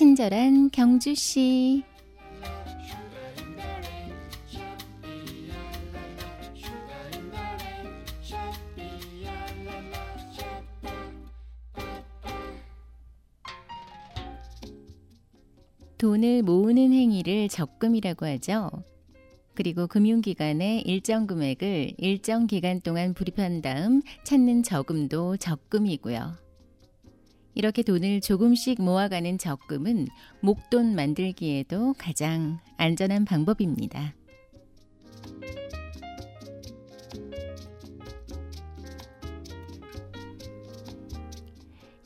친절한 경주 씨. 돈을 모으는 행위를 적금이라고 하죠. 그리고 금융기관에 일정 금액을 일정 기간 동안 불입한 다음 찾는 저금도 적금이고요. 이렇게 돈을 조금씩 모아가는 적금은 목돈 만들기에도 가장 안전한 방법입니다.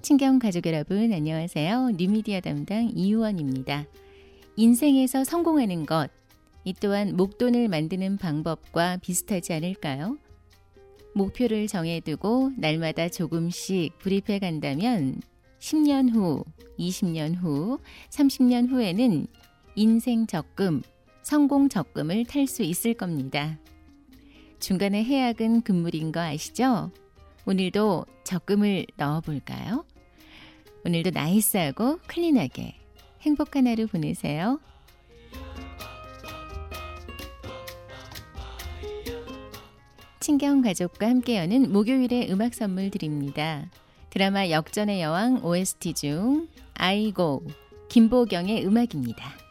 친경 가족 여러분 안녕하세요. 뉴미디어 담당 이유원입니다. 인생에서 성공하는 것, 이 또한 목돈을 만드는 방법과 비슷하지 않을까요? 목표를 정해두고 날마다 조금씩 불입해 간다면 10년 후, 20년 후, 30년 후에는 인생 적금, 성공 적금을 탈 수 있을 겁니다. 중간에 해약은 금물인 거 아시죠? 오늘도 적금을 넣어 볼까요? 오늘도 나이스하고 클린하게 행복한 하루 보내세요. 친경 가족과 함께 여는 목요일의 음악 선물 드립니다. 드라마 역전의 여왕 OST 중 아이고 김보경의 음악입니다.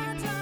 I don't